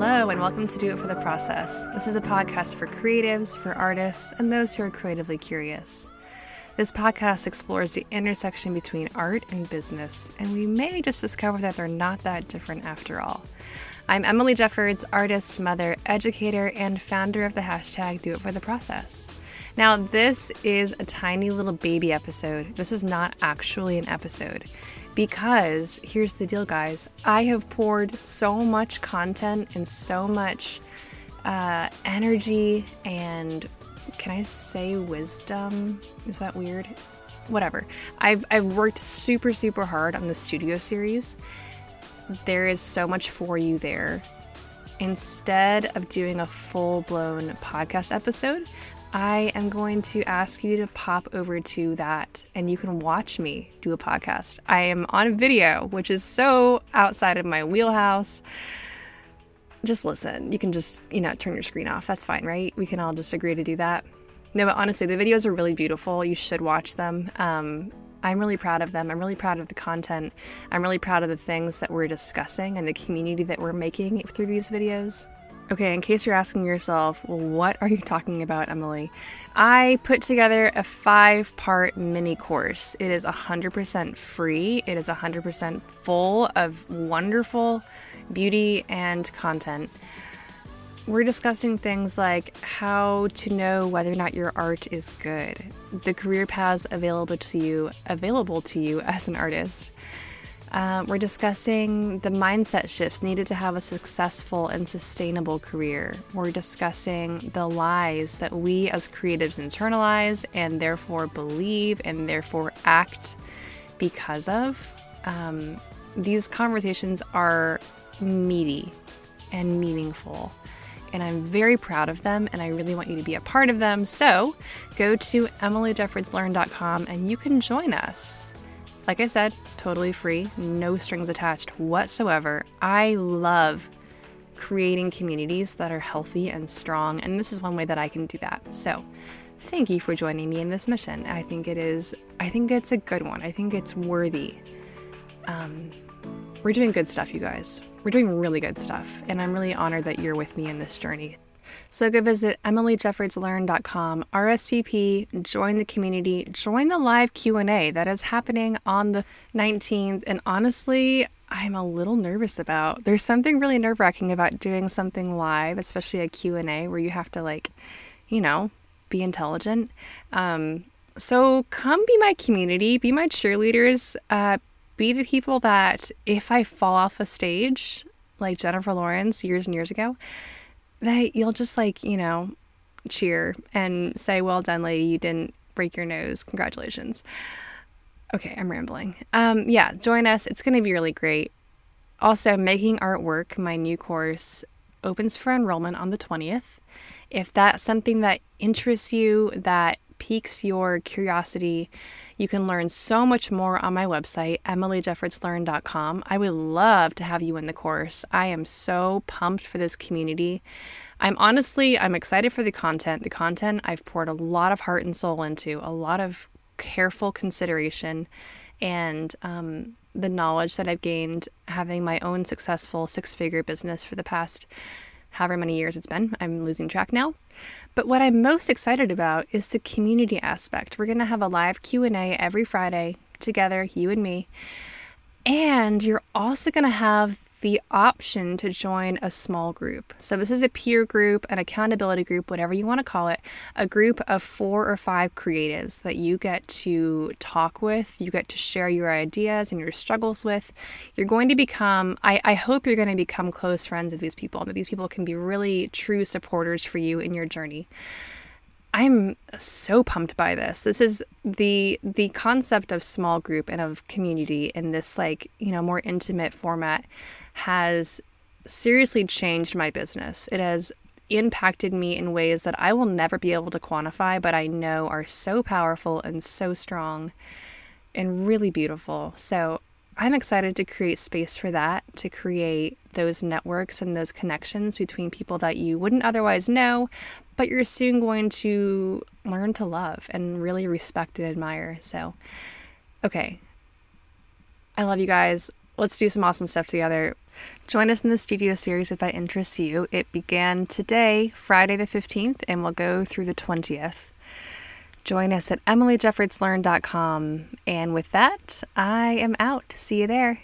Hello, and welcome to Do It for the Process. This is a podcast for creatives, for artists, and those who are creatively curious. This podcast explores the intersection between art and business, and we may just discover that they're not that different after all. I'm Emily Jeffords, artist, mother, educator, and founder of the hashtag Do It for the Process. Now, this is a tiny little baby episode. This is not actually an episode because here's the deal, guys. I have poured so much content and so much uh, energy and can I say wisdom? Is that weird? Whatever. I've, I've worked super, super hard on the studio series. There is so much for you there. Instead of doing a full blown podcast episode, I am going to ask you to pop over to that and you can watch me do a podcast. I am on video, which is so outside of my wheelhouse. Just listen. You can just, you know, turn your screen off. That's fine, right? We can all just agree to do that. No, but honestly, the videos are really beautiful. You should watch them. Um, I'm really proud of them. I'm really proud of the content. I'm really proud of the things that we're discussing and the community that we're making through these videos. Okay, in case you're asking yourself, well, what are you talking about, Emily? I put together a five part mini course. It is 100% free, it is 100% full of wonderful beauty and content. We're discussing things like how to know whether or not your art is good, the career paths available to you, available to you as an artist uh, we're discussing the mindset shifts needed to have a successful and sustainable career. We're discussing the lies that we as creatives internalize and therefore believe and therefore act because of. Um, these conversations are meaty and meaningful. And I'm very proud of them, and I really want you to be a part of them. So go to emilyjeffordslearn.com and you can join us. Like I said, totally free, no strings attached whatsoever. I love creating communities that are healthy and strong, and this is one way that I can do that. So, thank you for joining me in this mission. I think it is, I think it's a good one. I think it's worthy. Um, we're doing good stuff, you guys. We're doing really good stuff, and I'm really honored that you're with me in this journey. So go visit emilyjeffordslearn.com, RSVP, join the community, join the live Q&A that is happening on the 19th. And honestly, I'm a little nervous about. There's something really nerve-wracking about doing something live, especially a Q&A where you have to like, you know, be intelligent. Um, so come be my community, be my cheerleaders, uh, be the people that if I fall off a stage, like Jennifer Lawrence years and years ago, that you'll just like, you know, cheer and say, Well done, lady, you didn't break your nose. Congratulations. Okay, I'm rambling. Um, yeah, join us. It's going to be really great. Also, Making Artwork, my new course, opens for enrollment on the 20th. If that's something that interests you, that piques your curiosity, you can learn so much more on my website, emilyjeffordslearn.com. I would love to have you in the course. I am so pumped for this community. I'm honestly, I'm excited for the content. The content I've poured a lot of heart and soul into, a lot of careful consideration, and um, the knowledge that I've gained having my own successful six figure business for the past however many years it's been. I'm losing track now. But what I'm most excited about is the community aspect. We're going to have a live Q&A every Friday together, you and me. And you're also going to have the option to join a small group. So, this is a peer group, an accountability group, whatever you want to call it, a group of four or five creatives that you get to talk with, you get to share your ideas and your struggles with. You're going to become, I, I hope you're going to become close friends with these people, that these people can be really true supporters for you in your journey. I'm so pumped by this. This is the the concept of small group and of community in this like, you know, more intimate format has seriously changed my business. It has impacted me in ways that I will never be able to quantify, but I know are so powerful and so strong and really beautiful. So I'm excited to create space for that, to create those networks and those connections between people that you wouldn't otherwise know, but you're soon going to learn to love and really respect and admire. So, okay. I love you guys. Let's do some awesome stuff together. Join us in the studio series if that interests you. It began today, Friday the 15th, and will go through the 20th. Join us at emilyjeffordslearn.com. And with that, I am out. See you there.